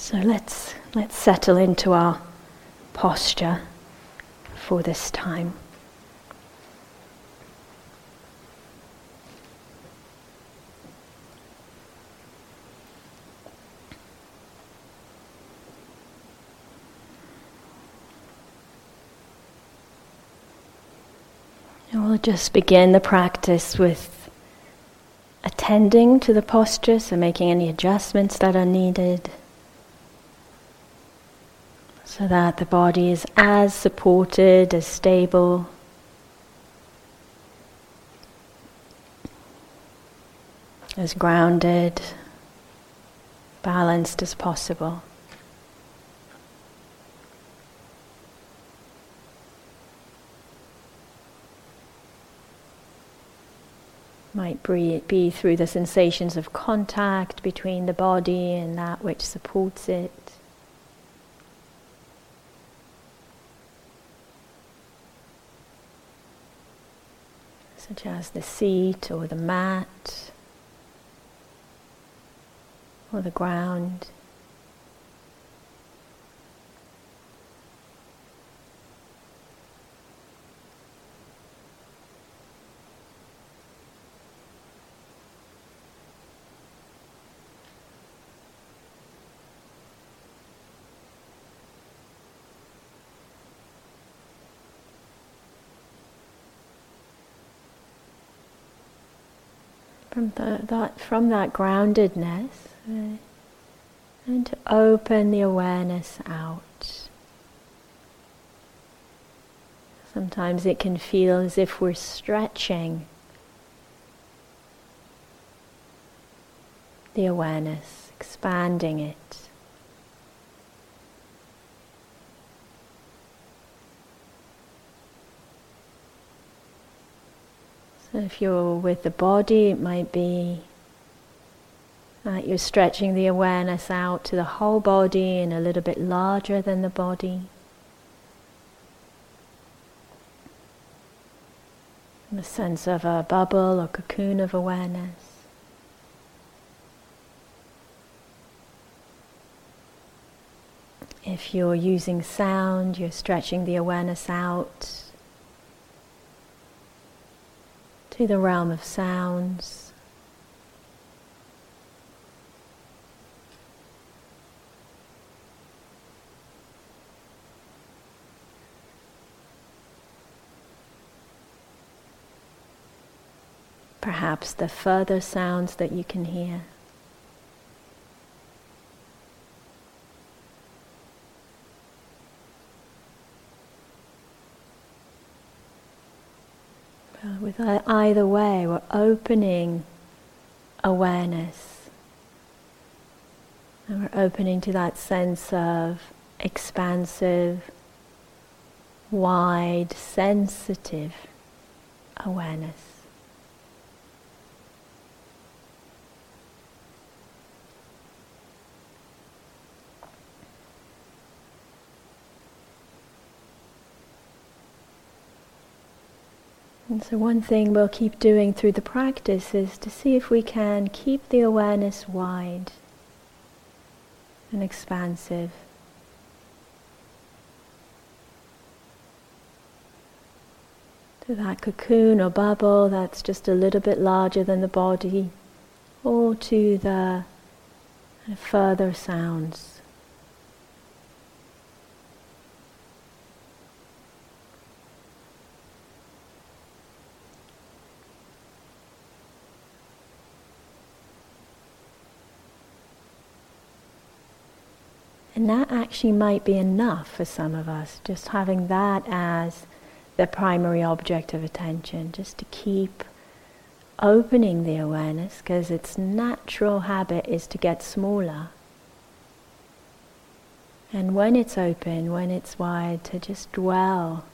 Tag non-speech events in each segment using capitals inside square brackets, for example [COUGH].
So let's let's settle into our posture for this time. And we'll just begin the practice with attending to the posture, so making any adjustments that are needed so that the body is as supported, as stable. As grounded, balanced as possible. Might be through the sensations of contact between the body and that which supports it. Such as the seat or the mat or the ground. From the, that from that groundedness uh, and to open the awareness out. Sometimes it can feel as if we're stretching the awareness, expanding it. If you're with the body, it might be that you're stretching the awareness out to the whole body and a little bit larger than the body. The sense of a bubble or cocoon of awareness. If you're using sound, you're stretching the awareness out to the realm of sounds. Perhaps the further sounds that you can hear. with either way, we're opening awareness. And we're opening to that sense of expansive, wide, sensitive awareness. And so, one thing we'll keep doing through the practice is to see if we can keep the awareness wide and expansive. To that cocoon or bubble that's just a little bit larger than the body, or to the further sounds. And that actually might be enough for some of us, just having that as the primary object of attention, just to keep opening the awareness, because its natural habit is to get smaller. And when it's open, when it's wide, to just dwell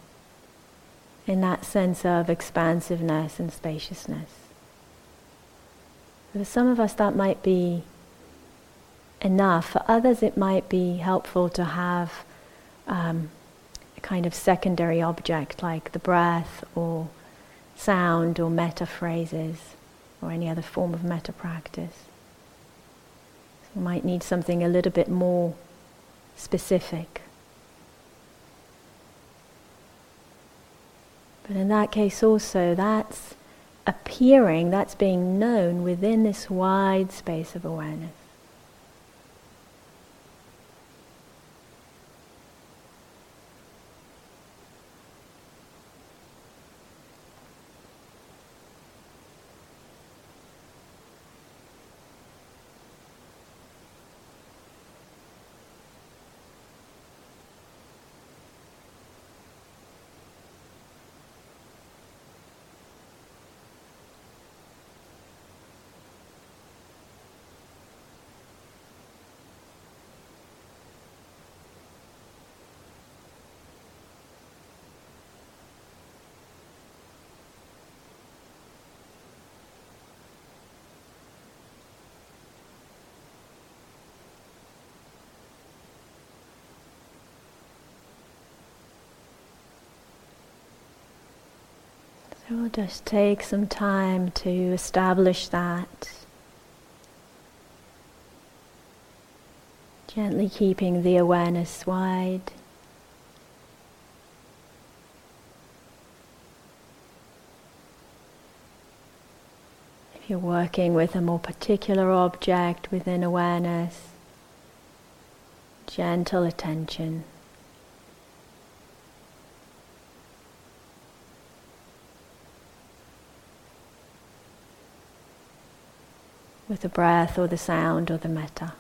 in that sense of expansiveness and spaciousness. For some of us, that might be enough. For others, it might be helpful to have um, a kind of secondary object like the breath or sound or metta phrases or any other form of metta practice. You might need something a little bit more specific. But in that case, also, that's appearing, that's being known within this wide space of awareness. We'll just take some time to establish that. Gently keeping the awareness wide. If you're working with a more particular object within awareness, gentle attention. With the breath or the sound or the metta.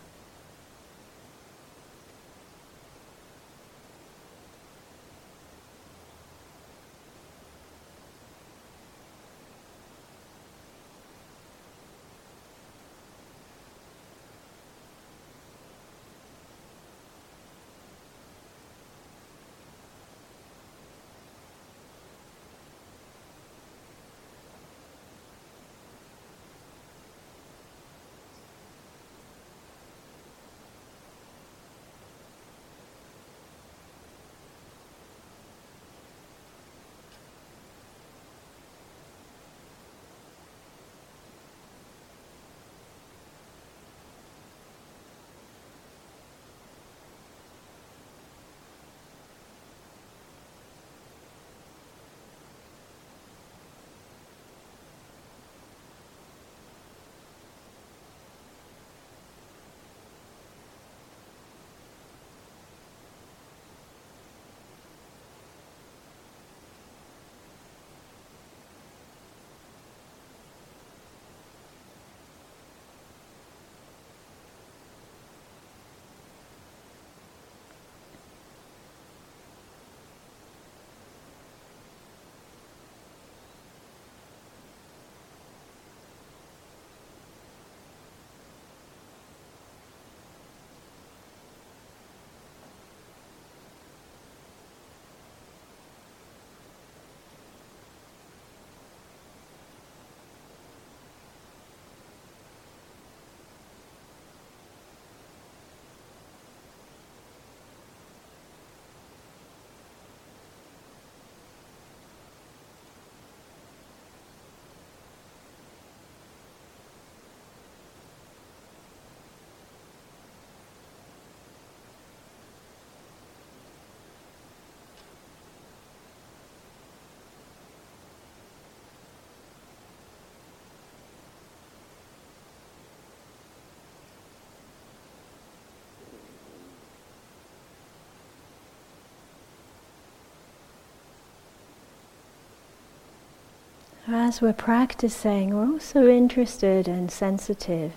As we're practicing, we're also interested and sensitive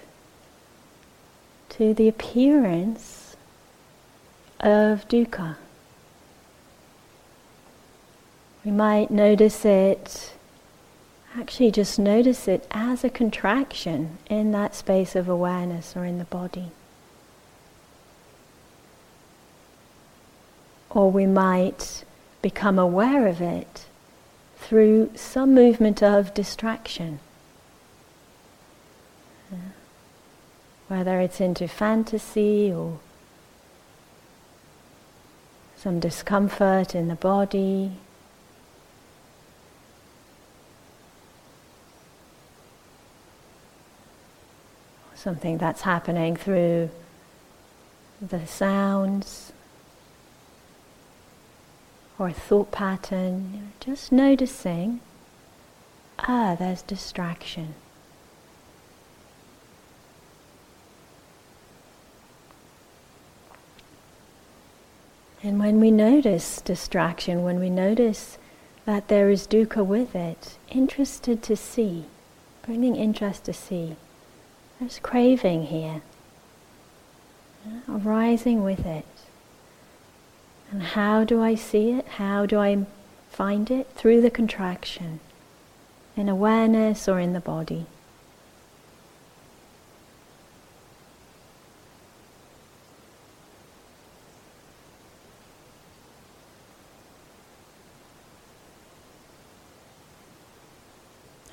to the appearance of dukkha. We might notice it, actually, just notice it as a contraction in that space of awareness or in the body. Or we might become aware of it through some movement of distraction. Whether it's into fantasy or some discomfort in the body. something that's happening through the sounds or a thought pattern, just noticing, ah, there's distraction. And when we notice distraction, when we notice that there is dukkha with it, interested to see, bringing interest to see, there's craving here, arising with it. And how do I see it? How do I find it? Through the contraction, in awareness or in the body.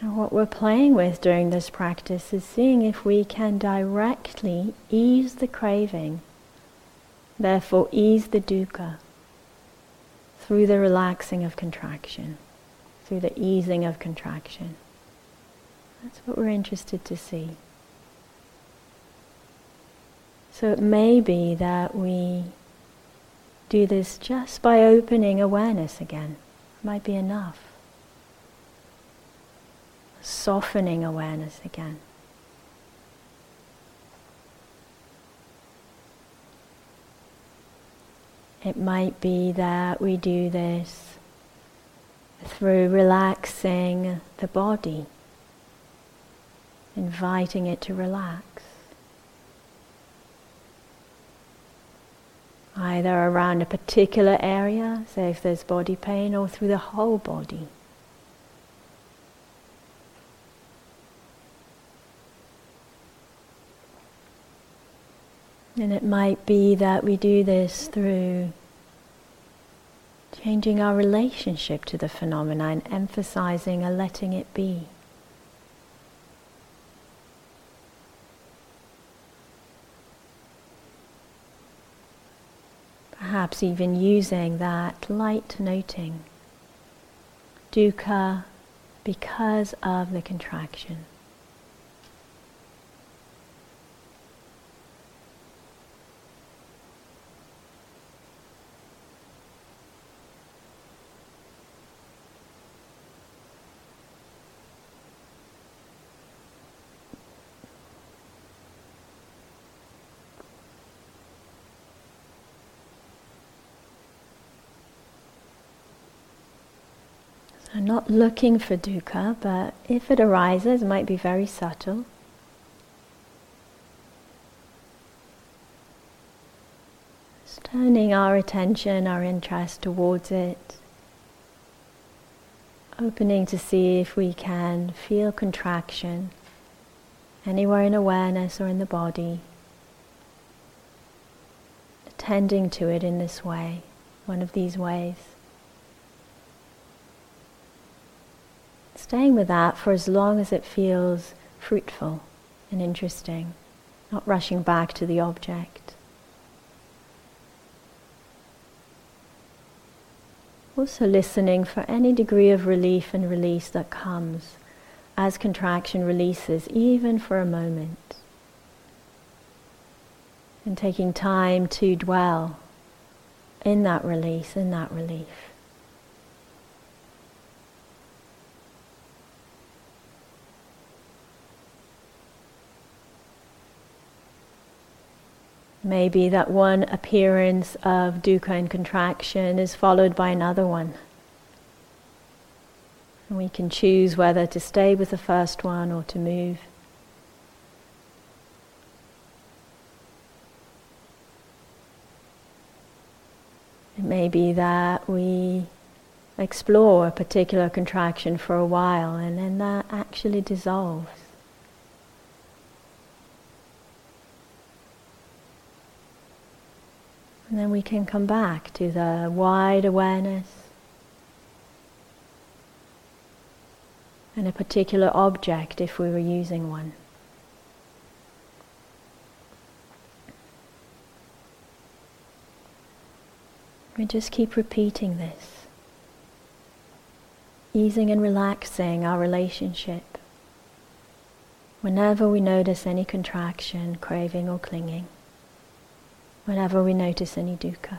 What we're playing with during this practice is seeing if we can directly ease the craving, therefore ease the dukkha through the relaxing of contraction, through the easing of contraction. That's what we're interested to see. So it may be that we do this just by opening awareness again. It might be enough. Softening awareness again. It might be that we do this through relaxing the body, inviting it to relax. Either around a particular area, say if there's body pain, or through the whole body. And it might be that we do this through changing our relationship to the phenomena and emphasizing a letting it be. Perhaps even using that light noting, dukkha because of the contraction. Not looking for dukkha, but if it arises, it might be very subtle. Just turning our attention, our interest towards it. Opening to see if we can feel contraction anywhere in awareness or in the body. Attending to it in this way, one of these ways. Staying with that for as long as it feels fruitful and interesting, not rushing back to the object. Also listening for any degree of relief and release that comes as contraction releases, even for a moment. And taking time to dwell in that release, in that relief. Maybe that one appearance of dukkha and contraction is followed by another one. And we can choose whether to stay with the first one or to move. It may be that we explore a particular contraction for a while and then that actually dissolves. And then we can come back to the wide awareness and a particular object if we were using one. We just keep repeating this, easing and relaxing our relationship Whenever we notice any contraction, craving, or clinging, whenever we notice any dukkha.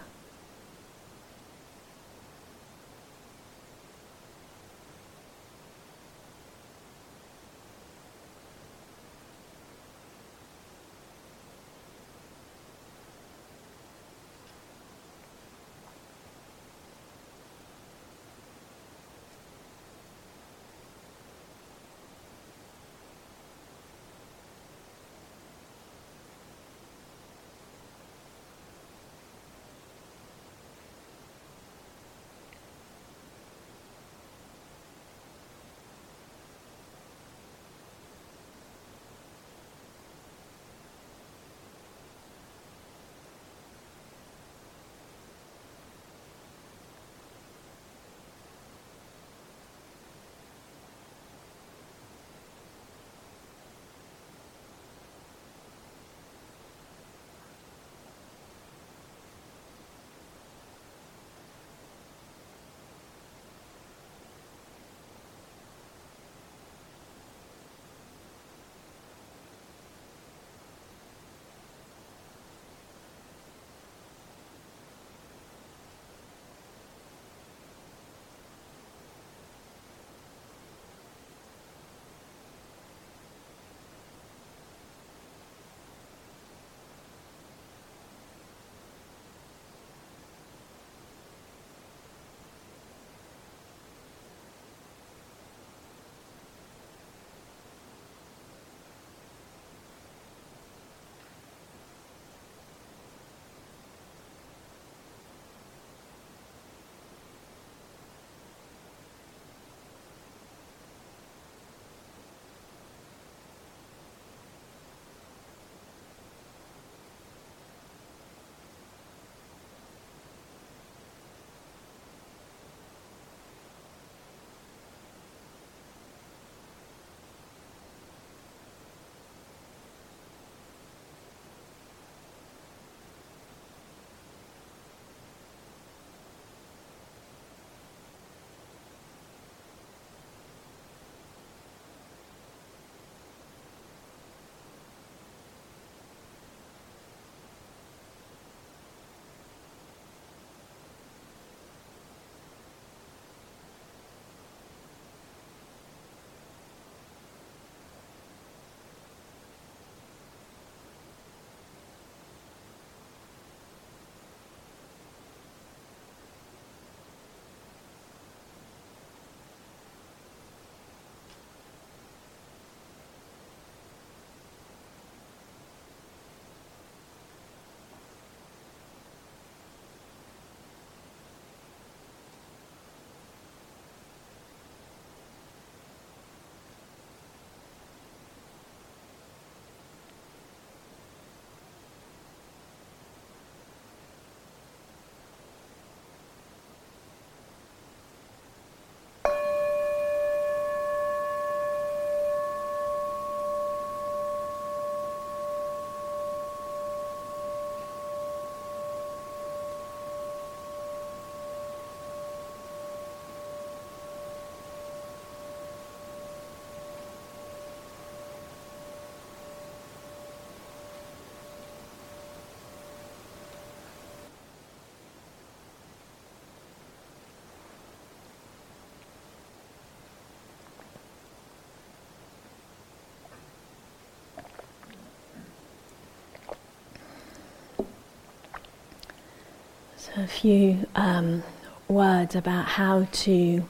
So, a few um, words about how to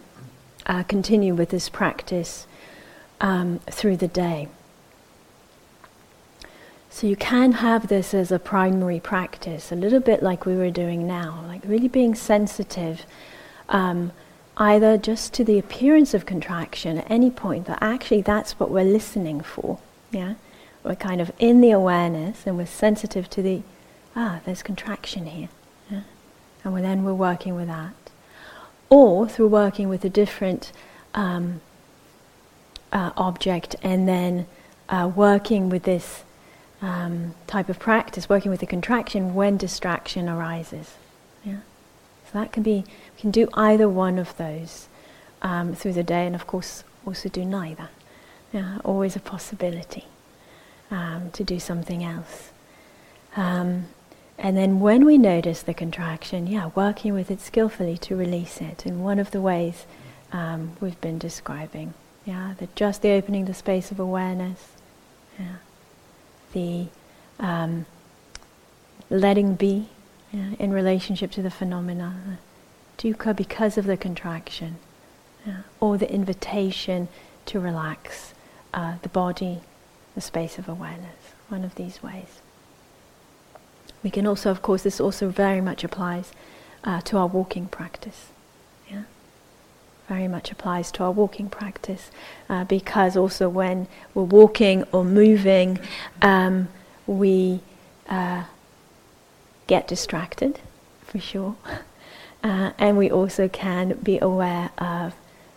uh, continue with this practice um, through the day. So, you can have this as a primary practice, a little bit like we were doing now, like really being sensitive. Um, either just to the appearance of contraction at any point, that actually that's what we're listening for. Yeah, we're kind of in the awareness and we're sensitive to the ah, there's contraction here and then we're working with that. Or through working with a different um, uh, object and then uh, working with this um, type of practice, working with the contraction when distraction arises. Yeah? So that can be, we can do either one of those um, through the day and of course also do neither. Yeah, always a possibility um, to do something else. Um, and then when we notice the contraction, yeah, working with it skillfully to release it in one of the ways um, we've been describing. Yeah, the, just the opening the space of awareness. Yeah, the um, letting be yeah, in relationship to the phenomena. Dukkha because of the contraction, yeah, or the invitation to relax uh, the body, the space of awareness. One of these ways. We can also, of course, this also very much applies uh, to our walking practice. Yeah, very much applies to our walking practice uh, because also when we're walking or moving, um, we uh, get distracted, for sure, [LAUGHS] uh, and we also can be aware of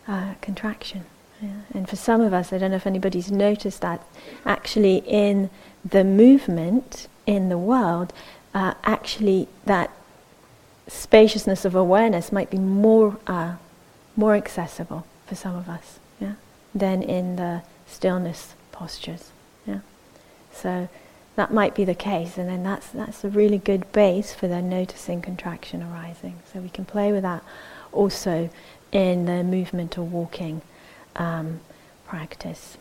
uh, contraction. Yeah. And for some of us, I don't know if anybody's noticed that, actually in the movement in the world, uh, actually that spaciousness of awareness might be more uh, more accessible for some of us, yeah, than in the stillness postures, yeah. So that might be the case, and then that's that's a really good base for the noticing contraction arising. So we can play with that also in the movement or walking um, practice.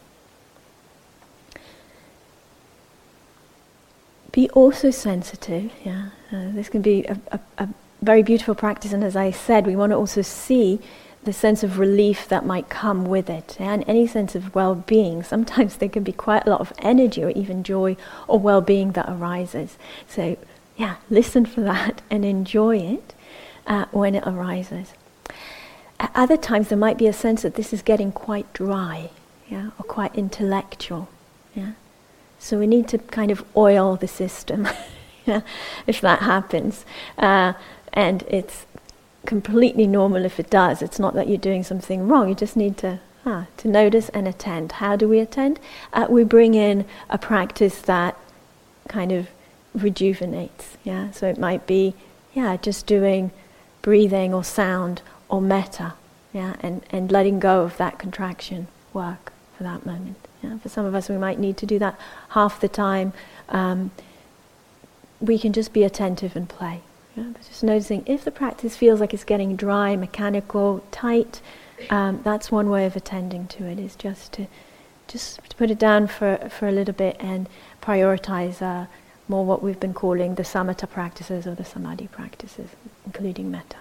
Be also sensitive. Yeah, uh, this can be a, a, a, very beautiful practice, and as I said, we want to also see the sense of relief that might come with it, and any sense of well-being. [LAUGHS] Sometimes there can be quite a lot of energy, or even joy, or well-being that arises. So, yeah, listen for that [LAUGHS] and enjoy it uh, when it arises. At other times, there might be a sense that this is getting quite dry, yeah, or quite intellectual. So we need to kind of oil the system [LAUGHS] if that happens. Uh, and it's completely normal if it does. It's not that you're doing something wrong. You just need to ah, to notice and attend. How do we attend? Uh, we bring in a practice that kind of rejuvenates. Yeah. So it might be yeah just doing breathing or sound or metta. Yeah. And and letting go of that contraction work for that moment. Yeah, for some of us, we might need to do that half the time. Um, we can just be attentive and play. Yeah? just noticing if the practice feels like it's getting dry, mechanical, tight, um, that's one way of attending to it. Is just to just to put it down for for a little bit and prioritize uh, more what we've been calling the samatha practices or the samadhi practices, including metta.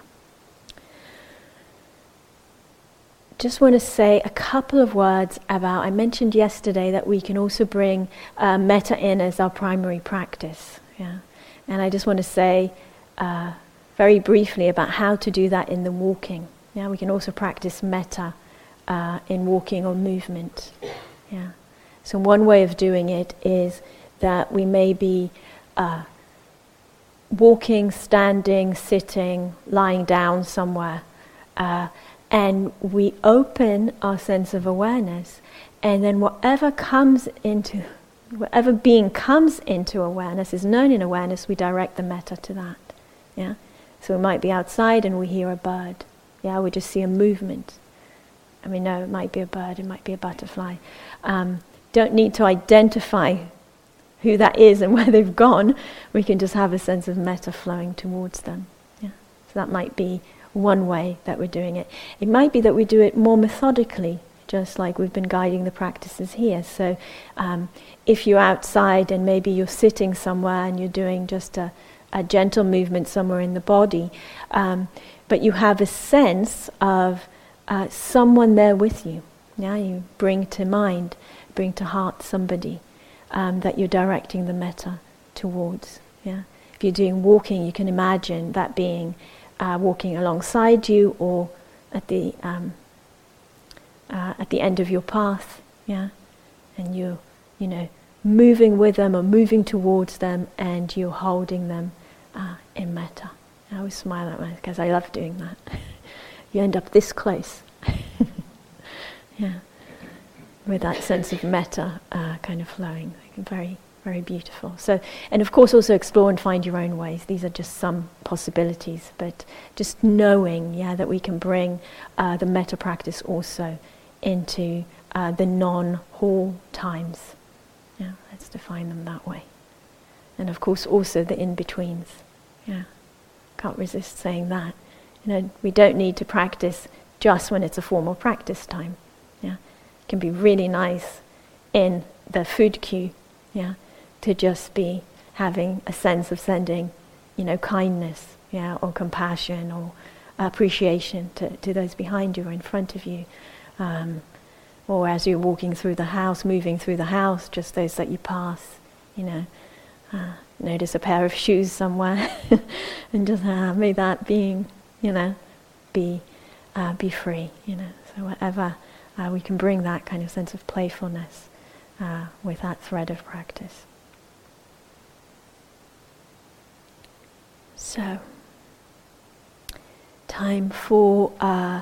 Just want to say a couple of words about. I mentioned yesterday that we can also bring uh, metta in as our primary practice. Yeah, and I just want to say uh, very briefly about how to do that in the walking. Yeah, we can also practice metta uh, in walking or movement. Yeah, so one way of doing it is that we may be uh, walking, standing, sitting, lying down somewhere uh, and we open our sense of awareness, and then whatever comes into, whatever being comes into awareness is known in awareness, we direct the metta to that. Yeah? So we might be outside and we hear a bird. Yeah, we just see a movement. I mean, no, it might be a bird, it might be a butterfly. Um, don't need to identify who that is and [LAUGHS] where they've gone. We can just have a sense of metta flowing towards them. Yeah? So that might be one way that we're doing it. It might be that we do it more methodically, just like we've been guiding the practices here. So um, if you're outside and maybe you're sitting somewhere and you're doing just a, a gentle movement somewhere in the body, um, but you have a sense of uh, someone there with you. Yeah, you bring to mind, bring to heart somebody um, that you're directing the metta towards. Yeah, if you're doing walking, you can imagine that being uh, walking alongside you or at the um, uh, at the end of your path, yeah, and you you know moving with them or moving towards them, and you're holding them uh, in metta. I always smile at myself because I love doing that. [LAUGHS] you end up this close, [LAUGHS] yeah, with that sense of metta uh, kind of flowing, very very beautiful. So, and of course, also explore and find your own ways. These are just some possibilities, but just knowing, yeah, that we can bring uh, the metta practice also into uh, the non-hall times. Yeah, let's define them that way. And of course, also the in-betweens. Yeah, can't resist saying that. You know, we don't need to practice just when it's a formal practice time. Yeah, it can be really nice in the food queue. Yeah, to just be having a sense of sending, you know, kindness. Yeah, or compassion or appreciation to, to those behind you or in front of you. Um, or as you're walking through the house, moving through the house, just those that you pass, you know. Uh, notice a pair of shoes somewhere, [LAUGHS] and just uh, may that being, you know, be uh, be free, you know. So whatever uh, we can bring that kind of sense of playfulness uh, with that thread of practice. So, time for uh,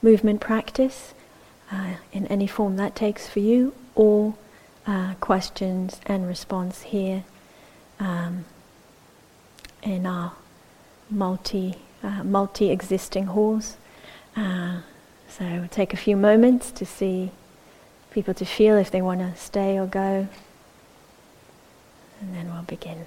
movement practice uh, in any form that takes for you, or uh, questions and response here um, in our multi uh, multi existing halls. Uh, so take a few moments to see people to feel if they want to stay or go, and then we'll begin.